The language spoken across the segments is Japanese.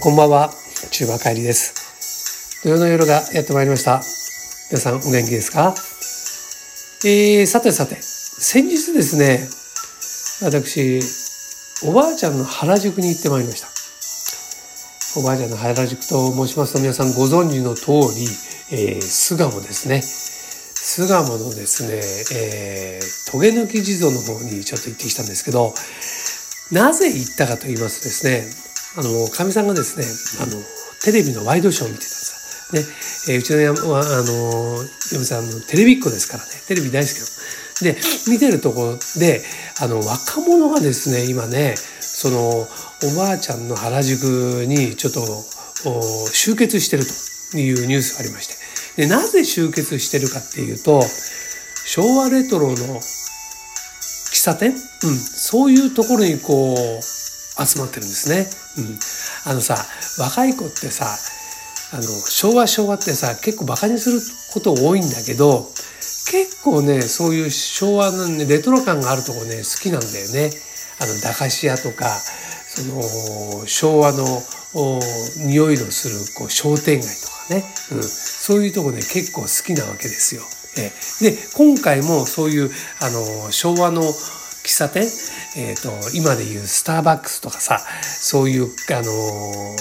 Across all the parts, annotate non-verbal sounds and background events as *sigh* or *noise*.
こんばんは、中馬帰りです。土曜の夜がやってまいりました。皆さんお元気ですか？えー、さてさて、先日ですね、私、おばあちゃんの原宿に行ってまいりました。おばあちゃんの原宿と申しますと皆さんご存知の通り、えー、巣鴨ですね。巣鴨のですね、えー、トゲ抜き地蔵の方にちょっと行ってきたんですけど、なぜ行ったかと言いますとですね、あの、かみさんがですね、あの、テレビのワイドショーを見てたんです。ね、えー、うちのやは、あの、嫁さんのテレビっ子ですからね、テレビ大好きなの。で、見てるところで、あの、若者がですね、今ね、その、おばあちゃんの原宿にちょっと、集結してるというニュースがありまして。で、なぜ集結してるかっていうと、昭和レトロの喫茶店？うん、そういうところにこう、集まってるんですね。うん。あのさ、若い子ってさ、あの、昭和昭和ってさ、結構バカにすること多いんだけど、結構ね、そういう昭和のね、レトロ感があるとこね、好きなんだよね。あの、駄菓子屋とか、その、昭和の匂いのするこう商店街とかね、うん、そういうとこね、結構好きなわけですよ。えで、今回もそういう、あの、昭和の喫茶店？えっ、ー、と、今でいうスターバックスとかさ、そういう、あの、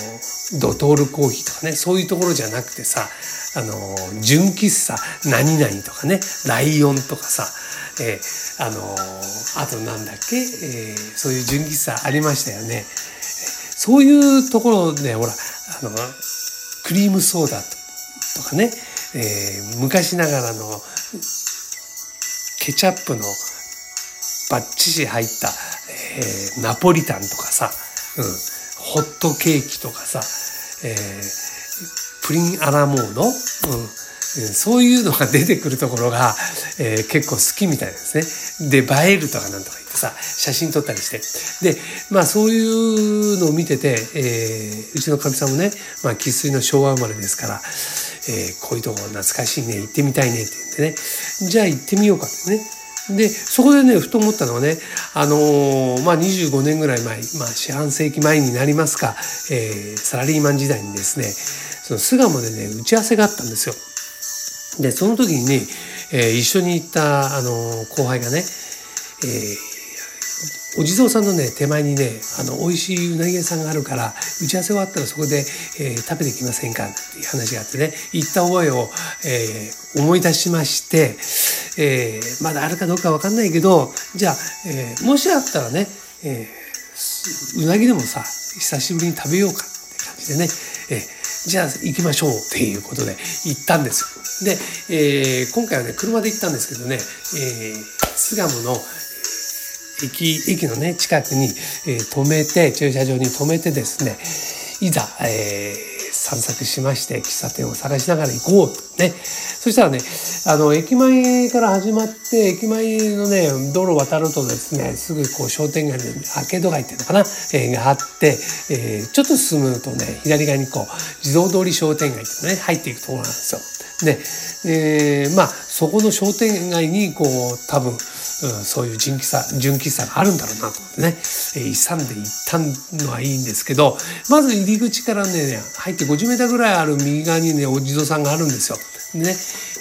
ドトールコーヒーとかね、そういうところじゃなくてさ、あの、純喫茶何々とかね、ライオンとかさ、えー、あの、あとなんだっけ、えー、そういう純喫茶ありましたよね。そういうところで、ほら、あの、クリームソーダとかね、えー、昔ながらのケチャップのバッチシ入った、えー、ナポリタンとかさ、うん、ホットケーキとかさ、えー、プリンアラモード、うん、そういうのが出てくるところが、えー、結構好きみたいですね。で、映えるとかなんとか言ってさ、写真撮ったりして。で、まあそういうのを見てて、えー、うちのかみさんもね、まあ生粋の昭和生まれですから、えー、こういうとこ懐かしいね、行ってみたいねって言ってね、じゃあ行ってみようかってね。で、そこでね、ふと思ったのはね、あのー、まあ、25年ぐらい前、まあ、四半世紀前になりますか、えー、サラリーマン時代にですね、その巣鴨でね、打ち合わせがあったんですよ。で、その時にね、えー、一緒に行った、あの、後輩がね、え、お地蔵さんのね、手前にね、あの、美味しいうなぎ屋さんがあるから、打ち合わせ終わったらそこで、えー、食べてきませんかっていう話があってね、行った覚えを、えー、思い出しまして、えー、まだあるかどうかわかんないけど、じゃあ、えー、もしあったらね、えー、うなぎでもさ、久しぶりに食べようかって感じでね、えー、じゃあ行きましょうっていうことで行ったんです。で、えー、今回はね、車で行ったんですけどね、えー、巣鴨の駅、駅のね、近くに、えー、止めて、駐車場に止めてですね、いざ、えー、散策しまして、喫茶店を探しながら行こうとね。そしたらね、あの、駅前から始まって、駅前のね、道路を渡るとですね、すぐこう商店街のアーケード街っていうのかな、えー、があって、えー、ちょっと進むとね、左側にこう、地蔵通り商店街ってね、入っていくところなんですよ。で、えー、まあ、そこの商店街に、こう、多分、うん、そういう純喫茶、純喫茶があるんだろうなと思ってね、えー、勇んで行ったのはいいんですけど、まず入り口からね、入って50メーターぐらいある右側にね、お地蔵さんがあるんですよ。ね、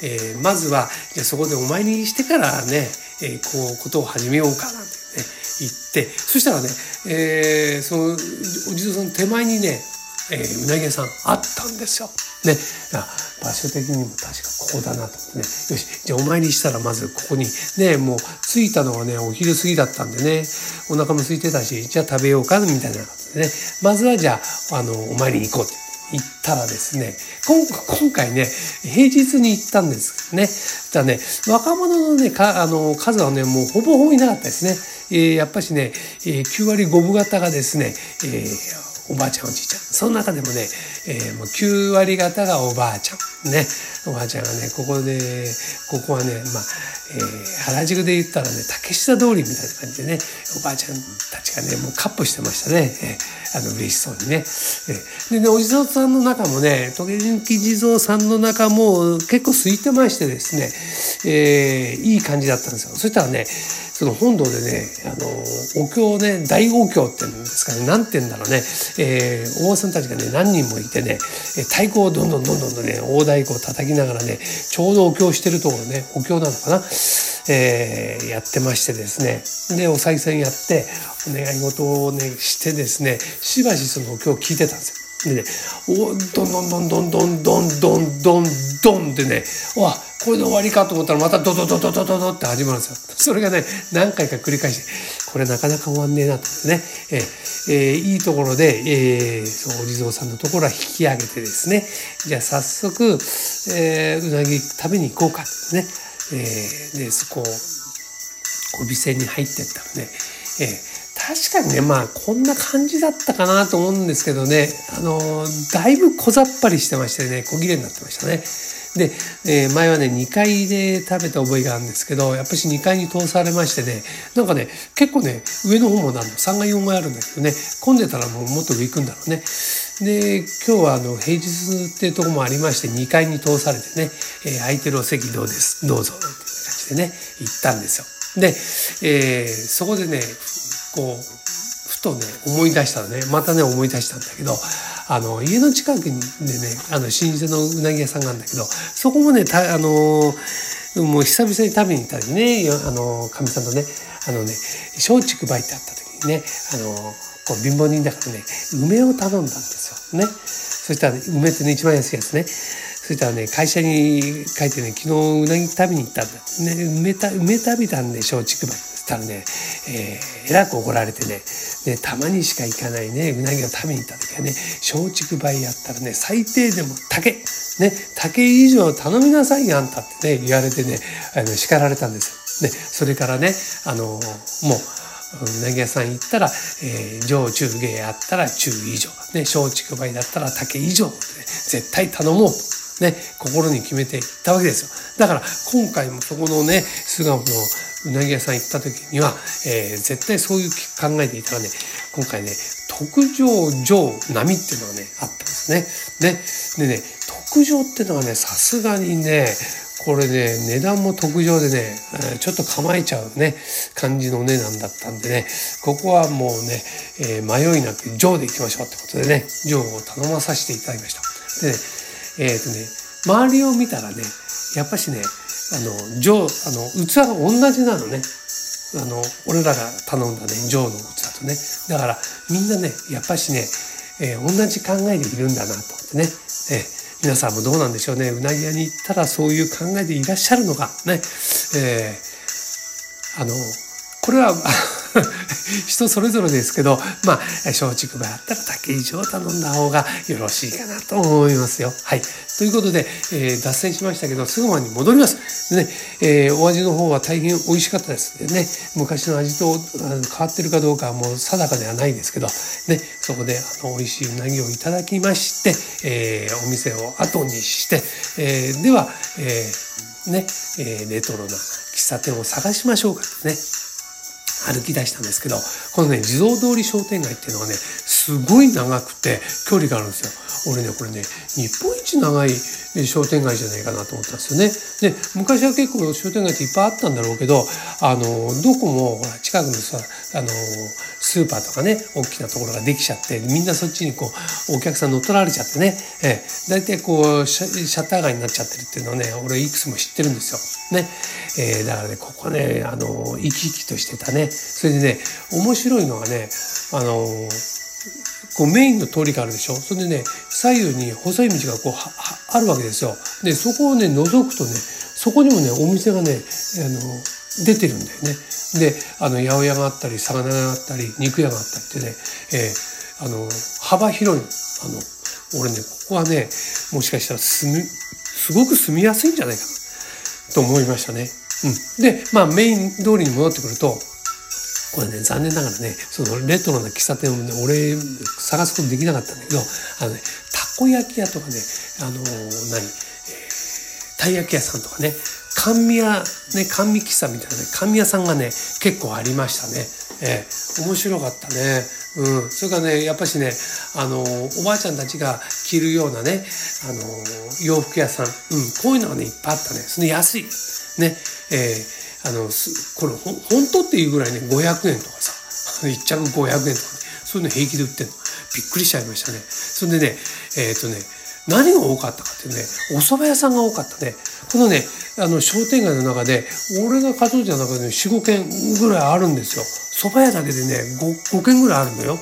えー、まずは、じゃそこでお参りしてからね、えー、こう、ことを始めようかなんてね、言って、そしたらね、えー、その、お地蔵さんの手前にね、えー、うなぎ屋さんあったんですよ。ね、場所的にも確かここだなと思ってね。よし、じゃあお参りしたらまずここに、ね、もう着いたのがね、お昼過ぎだったんでね、お腹も空いてたし、じゃあ食べようか、みたいなことでね。まずはじゃあ、あの、お参りに行こうって言ったらですね、今回ね、平日に行ったんですね。だね、若者のね、かあの数はね、もうほぼほぼいなかったですね。えー、やっぱしね、えー、9割5分型がですね、えーおばあちゃんおじいちゃん。その中でもね、えー、もう9割方がおばあちゃん。ね、おばあちゃんがね、ここで、ここはね、まあ、えー、原宿で言ったらね、竹下通りみたいな感じでね、おばあちゃんたちがね、もうカップしてましたね。えー、あの、嬉しそうにね。えー、でね、お地蔵さんの中もね、時々地蔵さんの中も結構空いてましてですね、えー、いい感じだったんですよ。そしたらね、その本堂でね、あの、お経ね、大お経って言うんですかね、なんて言うんだろうね、えー、お坊さんたちがね、何人もいてね、太鼓をどんどんどんどんとね、大太鼓を叩きながらね、ちょうどお経してるところね、お経なのかな、えー、やってましてですね、で、お賽銭やって、お願い事をね、してですね、しばしそのお経を聞いてたんですよ。でね、おどんどんどんどんどんどんどんどんどんってね、わ、これで終わりかと思ったらまたドドドドドドドって始まるんですよ。それがね、何回か繰り返して、これなかなか終わんねえなとね、えー、えー、いいところで、えー、そう、お地蔵さんのところは引き上げてですね、じゃあ早速、えー、うなぎ食べに行こうかってね、えー、で、そこ、お店に入ってったらね、えー確かにね、まあ、こんな感じだったかなと思うんですけどね、あの、だいぶ小ざっぱりしてましてね、小切れになってましたね。で、えー、前はね、2階で食べた覚えがあるんですけど、やっぱし2階に通されましてね、なんかね、結構ね、上の方もなんの、3階4階あるんだけどね、混んでたらもうもっと上行くんだろうね。で、今日はあの、平日っていうとこもありまして、2階に通されてね、えー、空いてるお席どうです、どうぞ、なんていう感じでね、行ったんですよ。で、えー、そこでね、こう、ふとね、思い出したのね、またね、思い出したんだけど、あの、家の近くでね、あの、老舗のうなぎ屋さんがあるんだけど、そこもね、たあの、もう久々に食べに行ったりね、あの、かみさんとね、あのね、松竹梅ってあった時にね、あの、こう貧乏人だからね、梅を頼んだんですよ。ね。そしたら、ね、梅ってね、一番安いやつね。そしたらね、会社に書いてね、昨日うなぎ食べに行ったんだね、梅た、梅食べたんで、松竹梅。そしたらね、えー、えらく怒られてね、ね、たまにしか行かないね、うなぎを食べに行った時はね、松竹梅やったらね、最低でも竹、ね、竹以上頼みなさいあんたってね、言われてね、あの叱られたんですよ。ね、それからね、あの、もう、うなぎ屋さん行ったら、えー、上中下あったら中以上、ね、松竹梅だったら竹以上、ね、絶対頼もうと。ね、心に決めていったわけですよ。だから今回もそこのね、巣鴨のうなぎ屋さん行った時には、えー、絶対そういう考えていたらね、今回ね、特上上並っていうのがね、あったんですね。で、でね、特上っていうのはね、さすがにね、これね、値段も特上でね、ちょっと構えちゃうね、感じの値段だったんでね、ここはもうね、えー、迷いなく上で行きましょうってことでね、上を頼まさせていただきました。でね、えっ、ー、とね、周りを見たらね、やっぱしね、あの、ジョー、あの、器が同じなのね。あの、俺らが頼んだね、ジョーの器とね。だから、みんなね、やっぱしね、えー、同じ考えでいるんだなと思ってね。えー、皆さんもどうなんでしょうね。うなぎ屋に行ったらそういう考えでいらっしゃるのか。ね。えー、あの、これは *laughs* 人それぞれですけど、まあ、松竹梅あったら竹以上頼んだ方がよろしいかなと思いますよ。はい。ということで、えー、脱線しましたけど、すぐまに戻ります。でね、えー、お味の方は大変美味しかったですでね。昔の味と変わってるかどうかはもう定かではないですけど、ね、そこであの美味しいうなぎをいただきまして、えー、お店を後にして、えー、では、えー、ね、えー、レトロな喫茶店を探しましょうかね。歩き出したんですけど、このね、地蔵通り商店街っていうのはね、すごい長くて距離があるんですよ。俺ね、これね、日本一長い商店街じゃないかなと思ったんですよね。で、昔は結構商店街っていっぱいあったんだろうけど、あの、どこも、ほら、近くのさ、あの、スーパーとかね、大きなところができちゃって、みんなそっちにこう、お客さん乗っ取られちゃってね、ええ、大体こうシャ、シャッター街になっちゃってるっていうのをね、俺いくつも知ってるんですよ。ね。えー、だからね、ここね、あの、生き生きとしてたね。それでね、面白いのがね、あの、こうメインの通りがあるでしょそれでね、左右に細い道がこうは、はあるわけですよ。で、そこをね、覗くとね、そこにもね、お店がね、あの、出てるんだよね。で、あの、八百屋があったり、魚屋があったり、肉屋があったりってね、えー、あの、幅広いあの、俺ね、ここはね、もしかしたら住み、すごく住みやすいんじゃないかな、と思いましたね。うん。で、まあメイン通りに戻ってくると、これね、残念ながらね、そのレトロな喫茶店をね、俺探すことできなかったんだけど、あのね、たこ焼き屋とかね、あの、何、たい焼き屋さんとかね甘味屋ね甘味喫茶みたいなね甘味屋さんがね結構ありましたね。えー、面白かったね。うん。それからねやっぱしねあのおばあちゃんたちが着るようなねあの洋服屋さん、うん、こういうのがねいっぱいあったね。その安い。ね。えー、あのこれほ本当っていうぐらいね500円とかさ1着500円とかねそういうの平気で売ってんの。びっくりしちゃいましたね。それでねえっ、ー、とね何が多かったかっていうねお蕎麦屋さんが多かったね。このねあの商店街の中で俺が数えた中で45軒ぐらいあるんですよ。蕎麦屋だけでね 5, 5軒ぐらいあるのよ。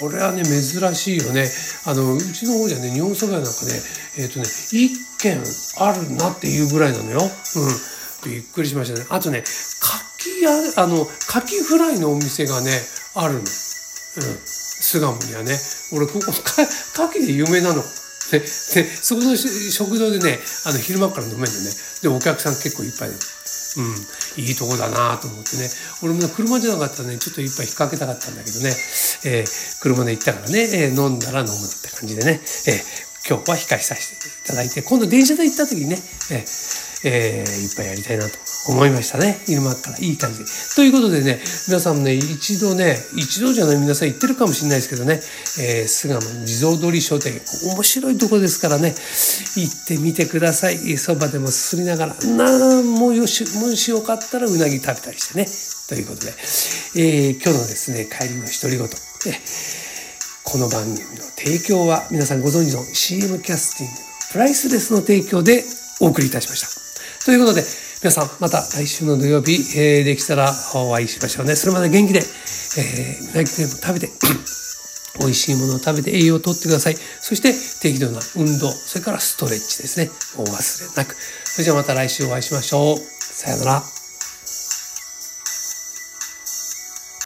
これはね珍しいよね。あのうちの方じゃね日本蕎麦屋なんかねえっ、ー、とね1軒あるなっていうぐらいなのよ。うん。びっくりしましたねあとね牡蠣やあの牡蠣フライのお店がねあるのうん巣鴨にはね俺ここか牡蠣で有名なので、で、そこの食堂でね、あの、昼間から飲めるのね。で、お客さん結構いっぱいで。うん、いいとこだなと思ってね。俺も車じゃなかったらね、ちょっと一杯引っ掛けたかったんだけどね。えー、車で行ったからね、えー、飲んだら飲むって感じでね。えー、今日は控えさせていただいて、今度電車で行った時にね、えー、えー、一杯やりたいなと思いましたね。昼間からいい感じで。ということでね、皆さんね、一度ね、一度じゃない皆さん行ってるかもしれないですけどね、えー、巣鴨地蔵通り商店、面白いとこですからね、行ってみてください。そばでもすすりながら、なんもよし、もしよかったらうなぎ食べたりしてね。ということで、えー、今日のですね、帰りの独り言。この番組の提供は皆さんご存知の CM キャスティングのプライスレスの提供でお送りいたしました。ということで、皆さん、また来週の土曜日、えー、できたらお会いしましょうね。それまで元気で、えー、うなぎでも食べて、美味しいものを食べて栄養をとってください。そして適度な運動、それからストレッチですね。お忘れなく。それじゃあまた来週お会いしましょう。さよなら。